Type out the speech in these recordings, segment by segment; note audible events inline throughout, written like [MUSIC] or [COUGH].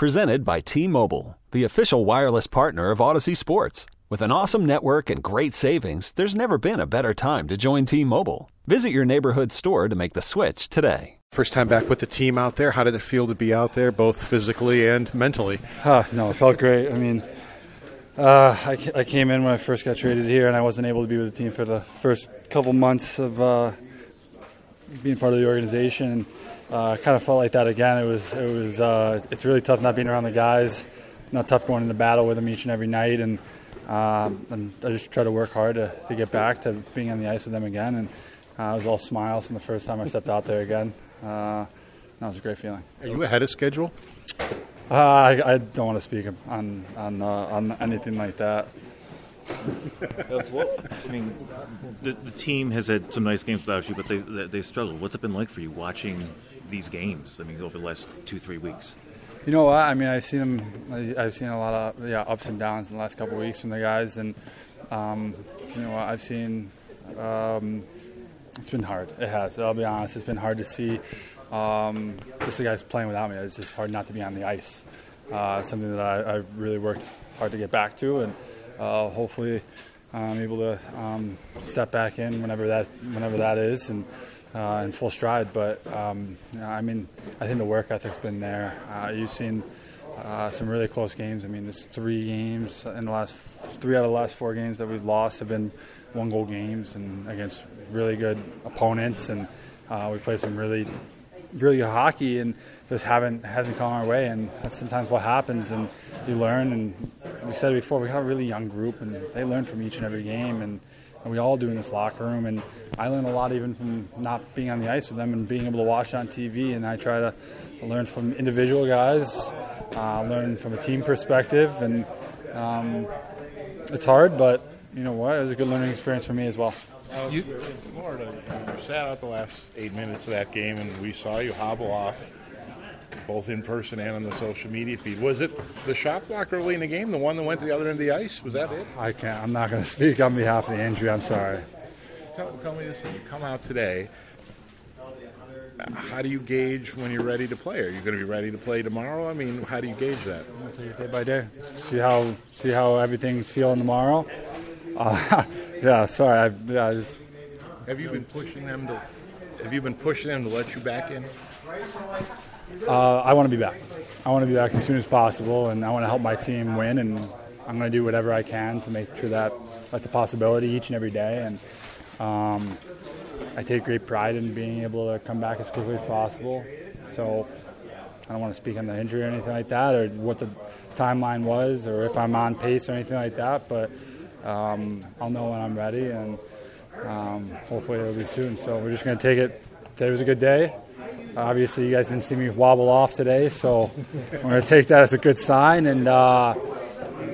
Presented by T Mobile, the official wireless partner of Audacy Sports. With an awesome network and great savings, there's never been a better time to join T Mobile. Visit your neighborhood store to make the switch today. First time back with the team out there. How did it feel to be out there, both physically and mentally? Uh, no, it felt great. I mean, uh, I, I, came in when I first got traded here, and I wasn't able to be with the team for the first couple months of uh, being part of the organization. Uh, kind of felt like that again. It was it was uh, it's really tough not being around the guys. Not tough going into battle with them each and every night, and, um, and I just try to work hard to, to get back to being on the ice with them again. And uh, it was all smiles from the first time I stepped out there again. Uh, that was a great feeling. Are you ahead of schedule? Uh, I, I, don't want to speak on on uh, on anything like that. I mean, the, the, team has had some nice games without you, but they they've struggled. What's it been like for you watching these games? I mean, over the last two three weeks. You know what? I mean, I've seen them. I've seen a lot of yeah ups and downs in the last couple of weeks from the guys, and um, you know I've seen. Um, it's been hard. It has. I'll be honest. It's been hard to see um, just the guys playing without me. It's just hard not to be on the ice. Uh, something that I, have really worked hard to get back to, and hopefully I'm able to um, step back in whenever that whenever that is, and uh, in full stride. But um, I mean, I think the work ethic's been there. Uh, you've seen. Uh, some really close games. I mean, it's three games in the last three out of the last four games that we've lost have been one goal games and against really good opponents. And uh, we played some really really good hockey and just haven't hasn't come our way. And that's sometimes what happens and you learn. And we said it before we got a really young group and they learn from each and every game. And, and we all do in this locker room. And I learn a lot even from not being on the ice with them and being able to watch on TV and I try to learn from individual guys uh, learn from a team perspective. And um, it's hard but you know what? It was a good learning experience for me as well you, Florida, you sat out the last eight minutes of that game, and we saw you hobble off, both in person and on the social media feed. Was it the shot block early in the game, the one that went to the other end of the ice? Was that it? I can't. I'm not going [LAUGHS] to speak on behalf of the injury. I'm sorry. Tell, tell me this: You come out today. How do you gauge when you're ready to play? Are you going to be ready to play tomorrow? I mean, how do you gauge that? day by day. See how see how everything's feeling tomorrow. Uh, [LAUGHS] yeah, sorry. I, yeah, I just, have you been pushing them to? Have you been pushing them to let you back in? Uh, I want to be back. I want to be back as soon as possible, and I want to help my team win. And I'm going to do whatever I can to make sure that that's a possibility each and every day. And um, I take great pride in being able to come back as quickly as possible. So I don't want to speak on the injury or anything like that, or what the timeline was, or if I'm on pace or anything like that. But um, I'll know when I'm ready, and um, hopefully it'll be soon. So we're just going to take it. Today was a good day. Obviously, you guys didn't see me wobble off today, so we're going to take that as a good sign, and uh,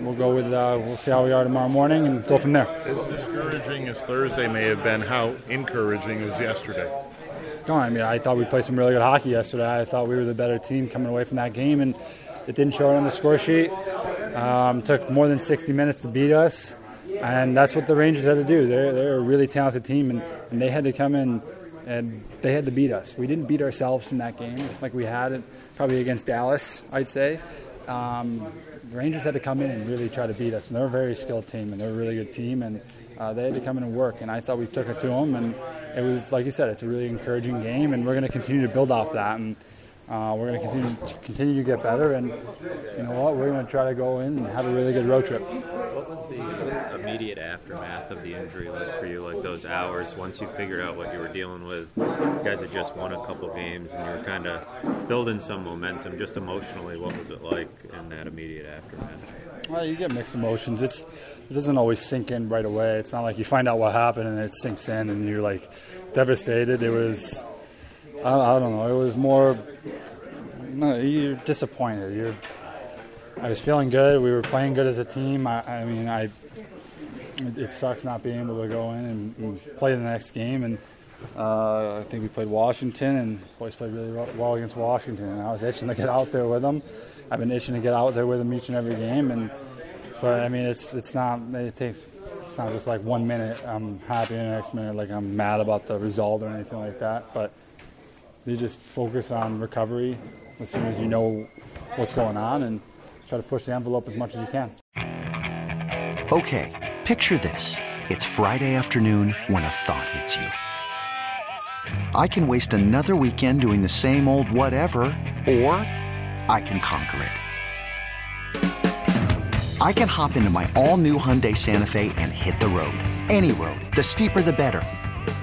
we'll go with uh, we'll see how we are tomorrow morning and go from there. As discouraging as Thursday may have been, how encouraging was yesterday? No, I mean I thought we played some really good hockey yesterday. I thought we were the better team coming away from that game, and it didn't show it on the score sheet. Um, took more than 60 minutes to beat us and that's what the Rangers had to do. They're, they're a really talented team, and, and they had to come in and they had to beat us. We didn't beat ourselves in that game like we had it probably against Dallas, I'd say. Um, the Rangers had to come in and really try to beat us, and they're a very skilled team, and they're a really good team, and uh, they had to come in and work. And I thought we took it to them, and it was like you said, it's a really encouraging game, and we're going to continue to build off that. And uh, we're going to continue continue to get better, and you know what? We're going to try to go in and have a really good road trip. What was the immediate aftermath of the injury like for you? Like those hours once you figured out what you were dealing with. You guys had just won a couple games, and you were kind of building some momentum. Just emotionally, what was it like in that immediate aftermath? Well, you get mixed emotions. It's it doesn't always sink in right away. It's not like you find out what happened and it sinks in and you're like devastated. It was I, I don't know. It was more. No, you're disappointed. You're. I was feeling good. We were playing good as a team. I, I mean, I. It, it, sucks not being able to go in and, and play the next game. And uh, I think we played Washington, and boys played really well against Washington. And I was itching to get out there with them. I've been itching to get out there with them each and every game. And but I mean, it's it's not. It takes. It's not just like one minute I'm happy, and the next minute like I'm mad about the result or anything like that. But you just focus on recovery as soon as you know what's going on and try to push the envelope as much as you can. Okay, picture this. It's Friday afternoon when a thought hits you. I can waste another weekend doing the same old whatever, or I can conquer it. I can hop into my all new Hyundai Santa Fe and hit the road. Any road. The steeper, the better.